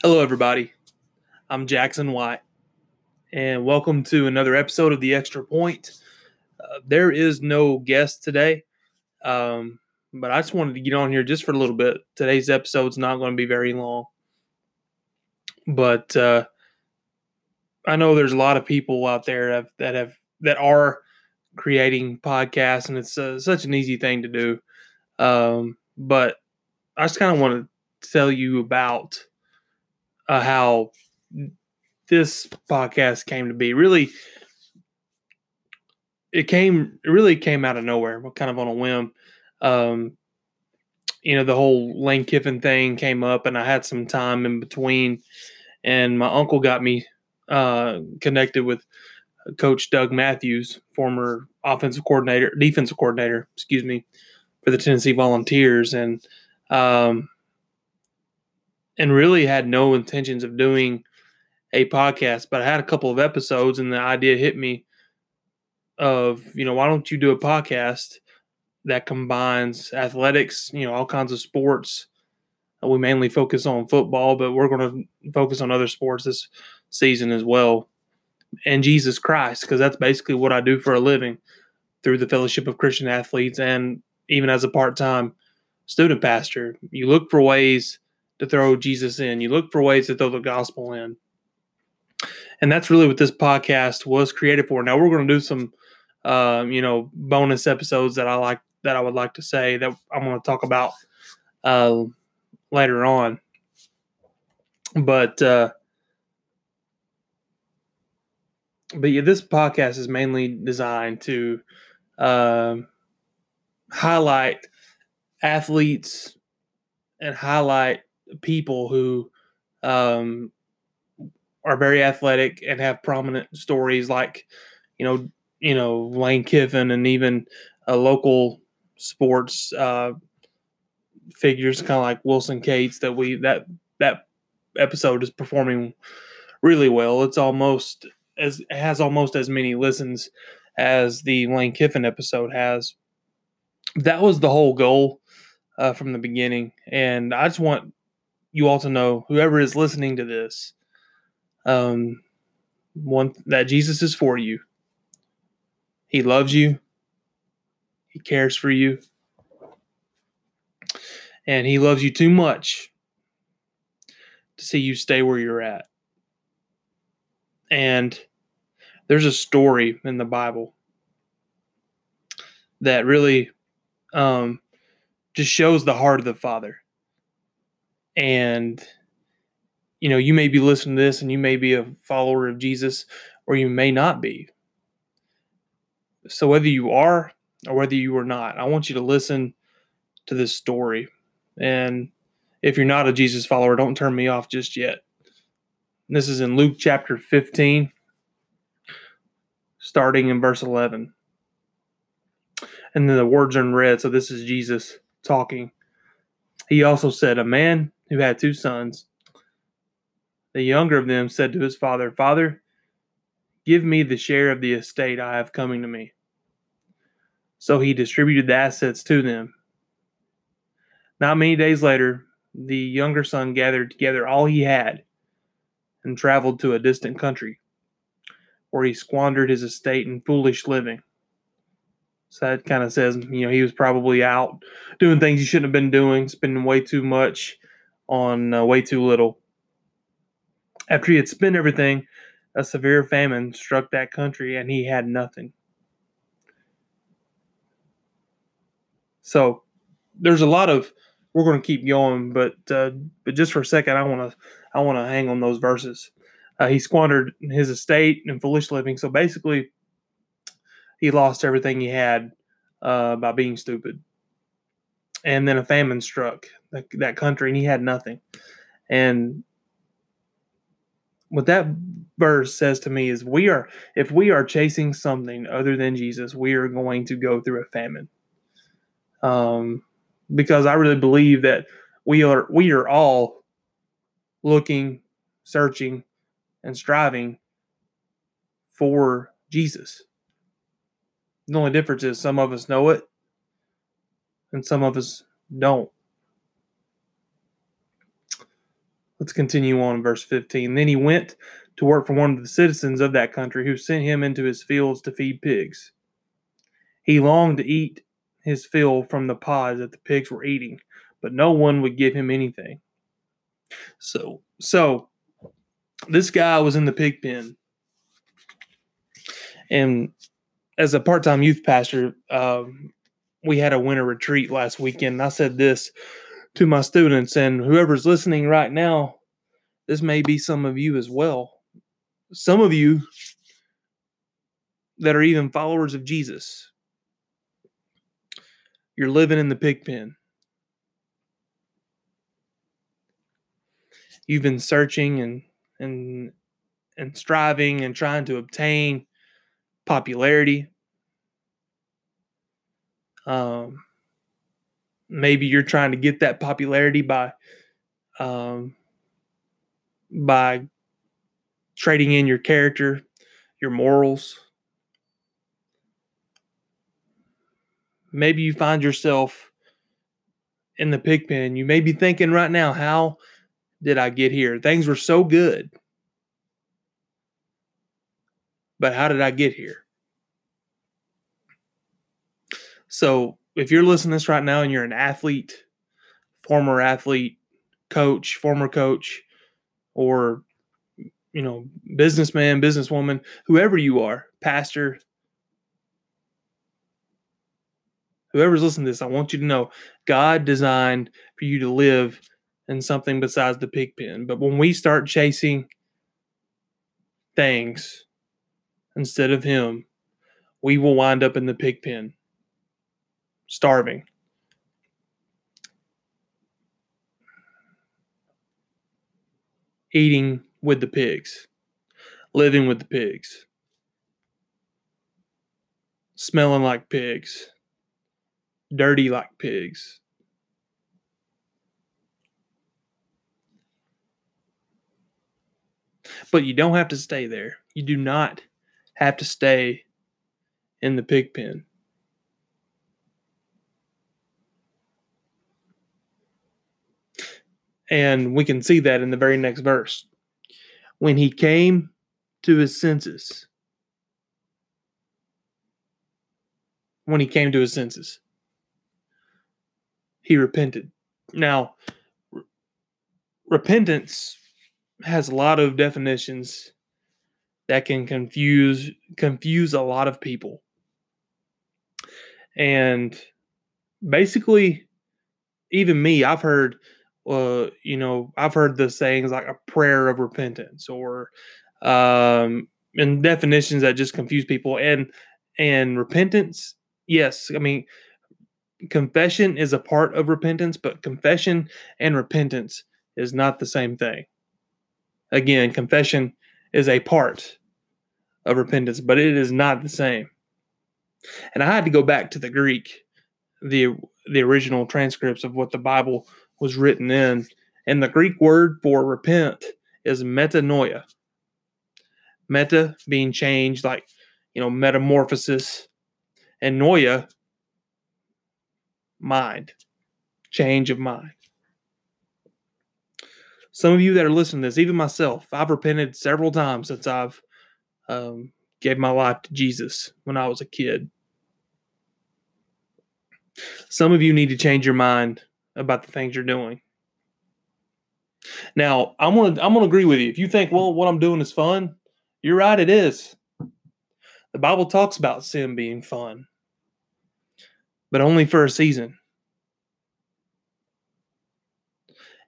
Hello, everybody. I'm Jackson White, and welcome to another episode of The Extra Point. Uh, there is no guest today, um, but I just wanted to get on here just for a little bit. Today's episode's not going to be very long, but uh, I know there's a lot of people out there that have, that have that are creating podcasts, and it's uh, such an easy thing to do. Um, but I just kind of want to tell you about uh, how this podcast came to be. Really, it came it really came out of nowhere, kind of on a whim. Um, you know, the whole Lane Kiffin thing came up, and I had some time in between, and my uncle got me uh, connected with Coach Doug Matthews, former offensive coordinator, defensive coordinator, excuse me, for the Tennessee Volunteers, and um, and really had no intentions of doing a podcast, but I had a couple of episodes, and the idea hit me of you know why don't you do a podcast that combines athletics, you know, all kinds of sports. We mainly focus on football, but we're going to focus on other sports this season as well. And Jesus Christ, because that's basically what I do for a living through the Fellowship of Christian Athletes and even as a part time student pastor. You look for ways to throw Jesus in, you look for ways to throw the gospel in. And that's really what this podcast was created for. Now we're going to do some, uh, you know, bonus episodes that I like that I would like to say that I'm going to talk about uh, later on. But uh, but yeah, this podcast is mainly designed to uh, highlight athletes and highlight people who um, are very athletic and have prominent stories, like you know, you know Lane Kiffin and even a local sports uh, figures, kind of like Wilson Cates. That we that that episode is performing really well. It's almost as it has almost as many listens as the Lane Kiffin episode has. That was the whole goal uh, from the beginning, and I just want you all to know, whoever is listening to this, um, one that Jesus is for you. He loves you. He cares for you. And he loves you too much to see you stay where you're at. And there's a story in the Bible that really um, just shows the heart of the Father. And, you know, you may be listening to this and you may be a follower of Jesus or you may not be. So, whether you are or whether you are not, I want you to listen to this story. And if you're not a Jesus follower, don't turn me off just yet. This is in Luke chapter 15, starting in verse 11. And then the words are in red, so this is Jesus talking. He also said, A man who had two sons, the younger of them said to his father, Father, give me the share of the estate I have coming to me. So he distributed the assets to them. Not many days later, the younger son gathered together all he had and traveled to a distant country, where he squandered his estate in foolish living. So that kind of says, you know, he was probably out doing things he shouldn't have been doing, spending way too much on uh, way too little. After he had spent everything, a severe famine struck that country and he had nothing. So there's a lot of we're going to keep going, but uh, but just for a second, I want to I want to hang on those verses. Uh, he squandered his estate and foolish living. So basically, he lost everything he had uh, by being stupid. And then a famine struck that, that country, and he had nothing. And what that verse says to me is we are if we are chasing something other than Jesus, we are going to go through a famine. Um, because I really believe that we are we are all looking, searching, and striving for Jesus. The only difference is some of us know it and some of us don't. Let's continue on verse 15. Then he went to work for one of the citizens of that country who sent him into his fields to feed pigs. He longed to eat his fill from the pods that the pigs were eating, but no one would give him anything. So, so this guy was in the pig pen, and as a part-time youth pastor, um, we had a winter retreat last weekend. I said this to my students, and whoever's listening right now, this may be some of you as well. Some of you that are even followers of Jesus, you're living in the pig pen. You've been searching and and and striving and trying to obtain popularity. Um, maybe you're trying to get that popularity by um, by trading in your character, your morals. Maybe you find yourself in the pig pen. You may be thinking right now, how did I get here? Things were so good. But how did I get here? So, if you're listening to this right now and you're an athlete, former athlete, coach, former coach, or you know, businessman, businesswoman, whoever you are, pastor, whoever's listening to this, I want you to know God designed for you to live in something besides the pig pen. But when we start chasing things instead of Him, we will wind up in the pig pen, starving. Eating with the pigs, living with the pigs, smelling like pigs, dirty like pigs. But you don't have to stay there. You do not have to stay in the pig pen. And we can see that in the very next verse when he came to his senses. When he came to his senses, he repented. Now, re- repentance has a lot of definitions that can confuse confuse a lot of people. And basically, even me, I've heard uh, you know, I've heard the sayings like a prayer of repentance or um, and definitions that just confuse people. And and repentance, yes, I mean, confession is a part of repentance, but confession and repentance is not the same thing. Again, confession is a part of repentance, but it is not the same. And I had to go back to the Greek, the the original transcripts of what the Bible was written in. And the Greek word for repent is metanoia. Meta being changed, like, you know, metamorphosis, and noia, mind, change of mind. Some of you that are listening to this, even myself, I've repented several times since I've um, gave my life to Jesus when I was a kid. Some of you need to change your mind about the things you're doing. Now, I'm gonna I'm gonna agree with you. If you think, well, what I'm doing is fun, you're right, it is. The Bible talks about sin being fun, but only for a season.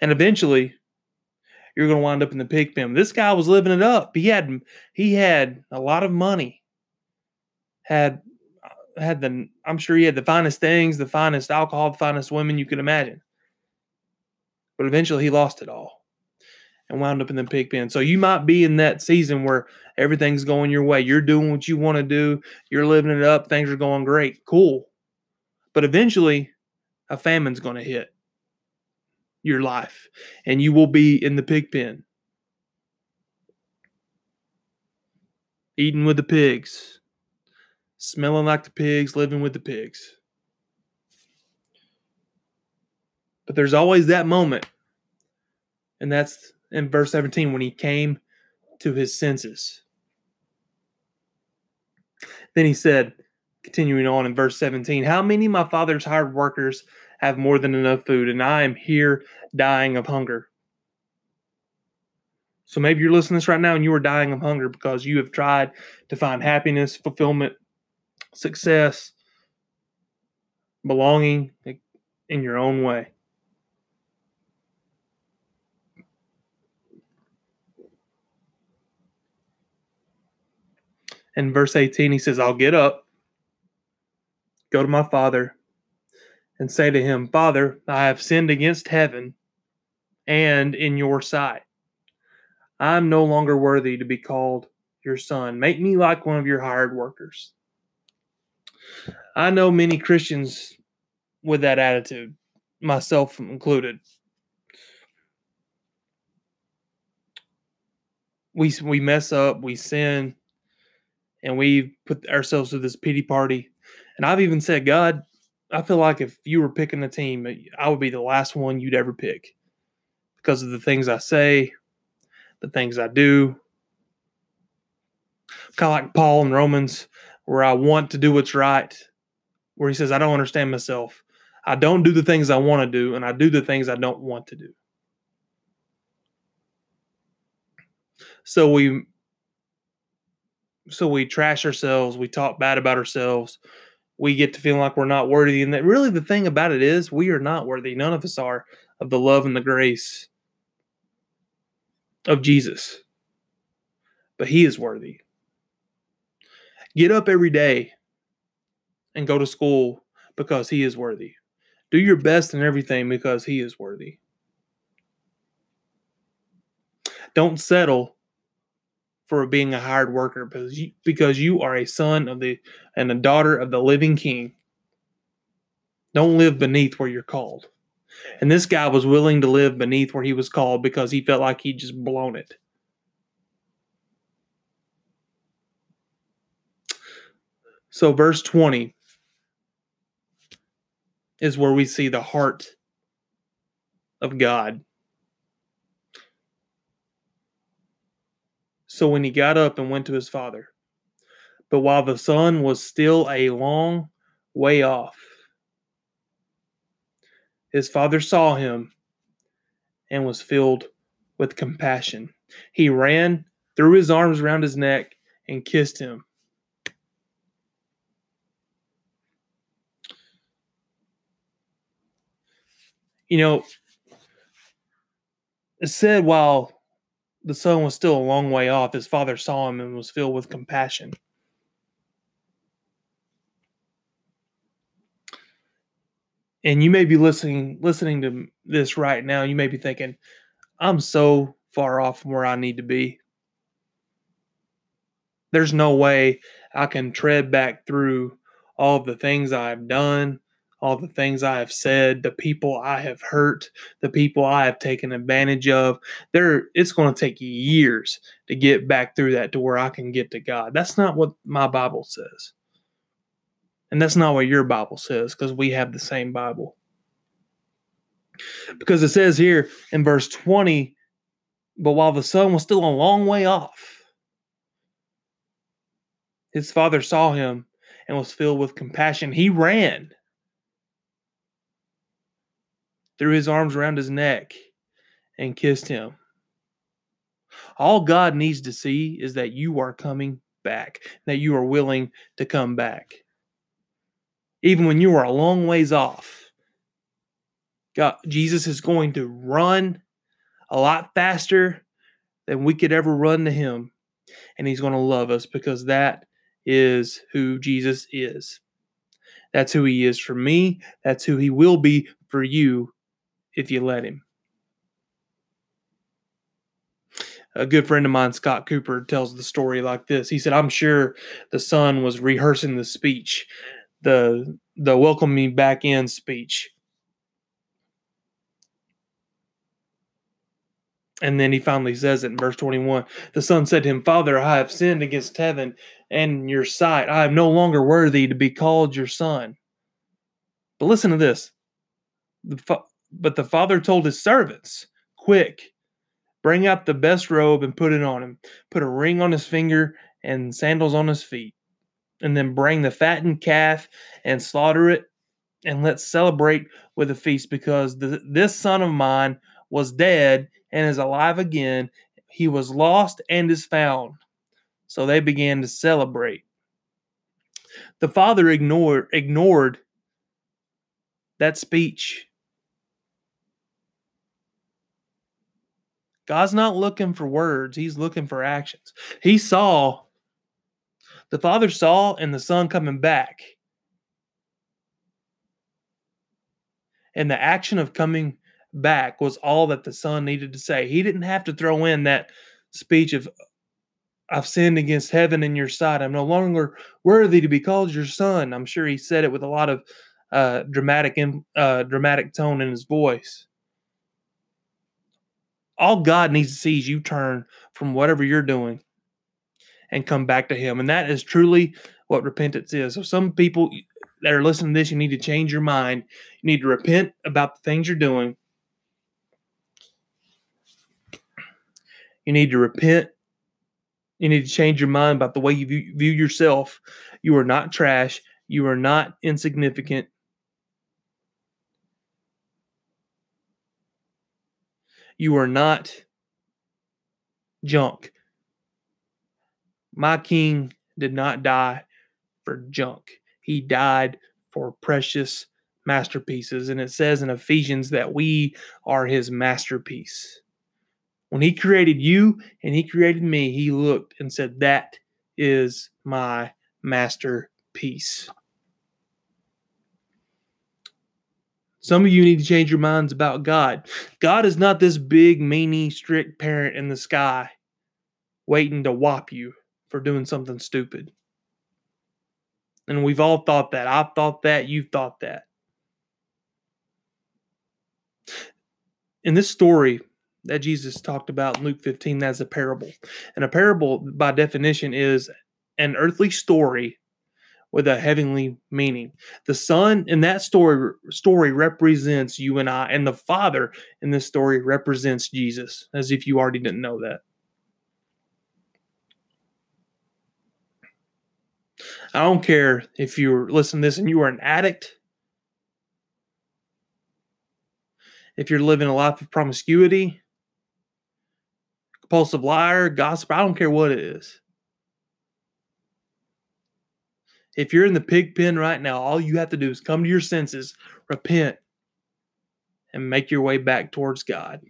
And eventually, you're to wind up in the pig pen. This guy was living it up. He had he had a lot of money. Had had the I'm sure he had the finest things, the finest alcohol, the finest women you could imagine. But eventually he lost it all and wound up in the pig pen. So you might be in that season where everything's going your way. You're doing what you want to do. You're living it up. Things are going great. Cool. But eventually a famine's going to hit your life and you will be in the pig pen. Eating with the pigs smelling like the pigs, living with the pigs. But there's always that moment, and that's in verse 17 when he came to his senses. Then he said, continuing on in verse 17, How many of my father's hired workers have more than enough food, and I am here dying of hunger? So maybe you're listening to this right now and you are dying of hunger because you have tried to find happiness, fulfillment, success, belonging in your own way. In verse 18, he says, I'll get up, go to my father, and say to him, Father, I have sinned against heaven and in your sight. I'm no longer worthy to be called your son. Make me like one of your hired workers. I know many Christians with that attitude, myself included. We, we mess up, we sin, and we put ourselves to this pity party. And I've even said, God, I feel like if you were picking a team, uh, I would be the last one you'd ever pick because of the things I say, the things I do. Kind of like Paul in Romans, where I want to do what's right, where he says, I don't understand myself. I don't do the things I want to do, and I do the things I don't want to do. So we so we trash ourselves, we talk bad about ourselves, we get to feeling like we're not worthy. And that really the thing about it is we are not worthy. None of us are of the love and the grace of Jesus. But he is worthy. Get up every day and go to school because he is worthy. Do your best in everything because he is worthy. Don't settle for being a hired worker because you, because you are a son of the and a daughter of the living king. Don't live beneath where you're called. And this guy was willing to live beneath where he was called because he felt like he'd just blown it. So, verse 20 is where we see the heart of God. So when he got up and went to his father, but while the son was still a long way off, his father saw him and was filled with compassion. He ran, threw his arms around his neck, and kissed him. You know, it said while the son was still a long way off, his father saw him and was filled with compassion. And you may be listening listening to this right now. You may be thinking, "I'm so far off from where I need to be. There's no way I can tread back through all the things I've done, all the things I have said, the people I have hurt, the people I have taken advantage of. There it's going to take years to get back through that to where I can get to God. That's not what my Bible says. And that's not what your Bible says because we have the same Bible. Because it says here in verse 20, but while the son was still a long way off, his father saw him and was filled with compassion. He ran threw his arms around his neck, and kissed him. All God needs to see is that you are coming back, that you are willing to come back. Even when you are a long ways off, God, Jesus is going to run a lot faster than we could ever run to him. And he's going to love us because that is who Jesus is. That's who he is for me. That's who he will be for you if you let him. A good friend of mine, Scott Cooper, tells the story like this. He said, I'm sure the son was rehearsing the speech, the the welcome me back in speech. And then he finally says it in verse 21. The son said to him, Father, I have sinned against heaven and your sight. I am no longer worthy to be called your son. But listen to this. The, but the father told his servants, Quick, Bring out the best robe and put it on him. Put a ring on his finger and sandals on his feet. And then bring the fattened calf and slaughter it. And let's celebrate with a feast because this son of mine was dead and is alive again. He was lost and is found. So they began to celebrate. The father ignored ignored that speech. God's not looking for words, he's looking for actions. He saw the father saw and the son coming back. And the action of coming back was all that the son needed to say. He didn't have to throw in that speech of I've sinned against heaven and your sight. I'm no longer worthy to be called your son. I'm sure he said it with a lot of uh, dramatic, uh, dramatic tone in his voice. All God needs to see is you turn from whatever you're doing and come back to Him, and that is truly what repentance is. So, some people that are listening to this, you need to change your mind. You need to repent about the things you're doing. You need to repent you need to change your mind about the way you view, yourself. You are not trash. You are not insignificant. You are not junk. My king did not die for junk. He died for precious masterpieces. And it says in Ephesians that we are his masterpiece. When he created you and he created me, he looked and said, That is my masterpiece. Some of you need to change your minds about God. God is not this big, meanie, strict parent in the sky waiting to whop you for doing something stupid. And we've all thought that. I've thought that. You've thought that. In this story, that Jesus talked about in Luke 15 that's a parable. And a parable, by definition, is an earthly story with a heavenly meaning. The son in that story story represents you and I, and the father in this story represents Jesus, as if you already didn't know that. I don't care if you're listening to this and you are an addict, if you're living a life of promiscuity, compulsive liar, gossip, I don't care what it is. If you're in the pig pen right now, all you have to do is come to your senses, repent, and make your way back towards God.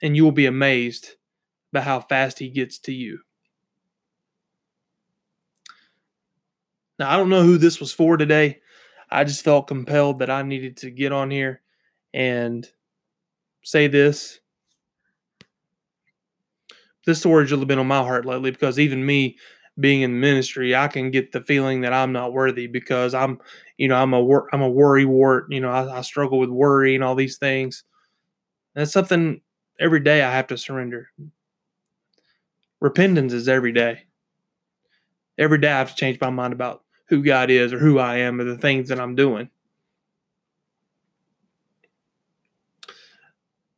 And you will be amazed by how fast He gets to you. Now, I don't know who this was for today. I just felt compelled that I needed to get on here and say this this story's really been on my heart lately because even me being in ministry, I can get the feeling that I'm not worthy because I'm, you know, I'm a wor- I'm a worry wart. You know, I, I struggle with worry and all these things. And that's something every day I have to surrender. Repentance is every day. Every day I have to change my mind about who God is or who I am or the things that I'm doing.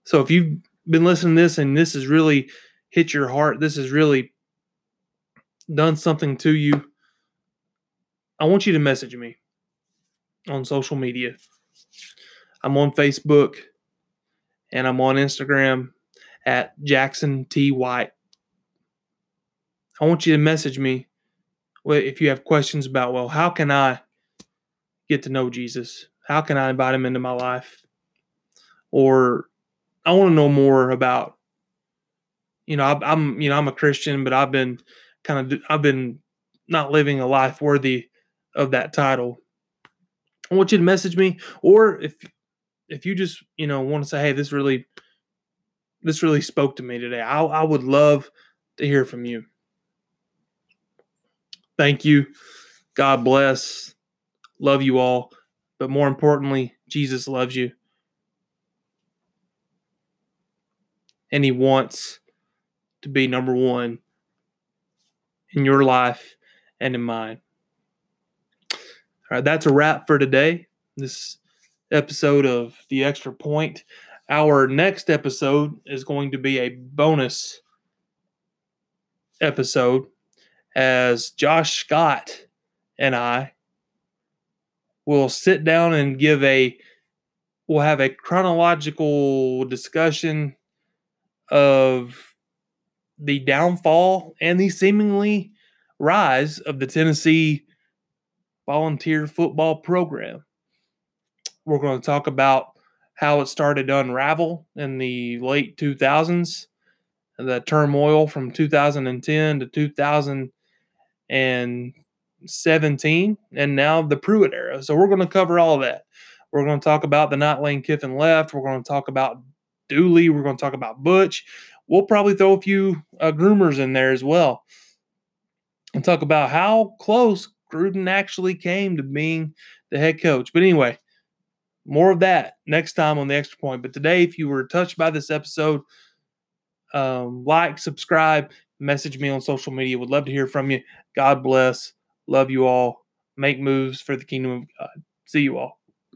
So if you've been listening to this and this has really hit your heart, this has really done something to you, I want you to message me on social media. I'm on Facebook and I'm on Instagram at Jackson T. White. I want you to message me if you have questions about, well, how can I get to know Jesus? How can I invite him into my life? Or I want to know more about you know, I'm, you know, I'm a Christian, but I've been kind of, I've been not living a life worthy of that title. I want you to message me, or if, if you just, you know, want to say, hey, this really, this really spoke to me today. I, I would love to hear from you. Thank you. God bless. Love you all. But more importantly, Jesus loves you. And he wants to be number one in your life and in mine. All right, that's a wrap for today. This episode of The Extra Point. our next episode is going to be a bonus episode as Josh Scott and I will sit down and give a we'll have a chronological discussion of the downfall and the seemingly rise of the Tennessee volunteer football program. We're going to talk about how it started to unravel in the late 2000s, the turmoil from 2010 to 2017, and now the Pruitt era. So we're going to cover all of that. We're going to talk about the night Lane Kiffin left. We're going to talk about Dooley. We're going to talk about Butch. We'll probably throw a few uh, groomers in there as well and talk about how close Gruden actually came to being the head coach. But anyway, more of that next time on the extra point. But today, if you were touched by this episode, um, like, subscribe, message me on social media. Would love to hear from you. God bless. Love you all. Make moves for the kingdom of God. See you all.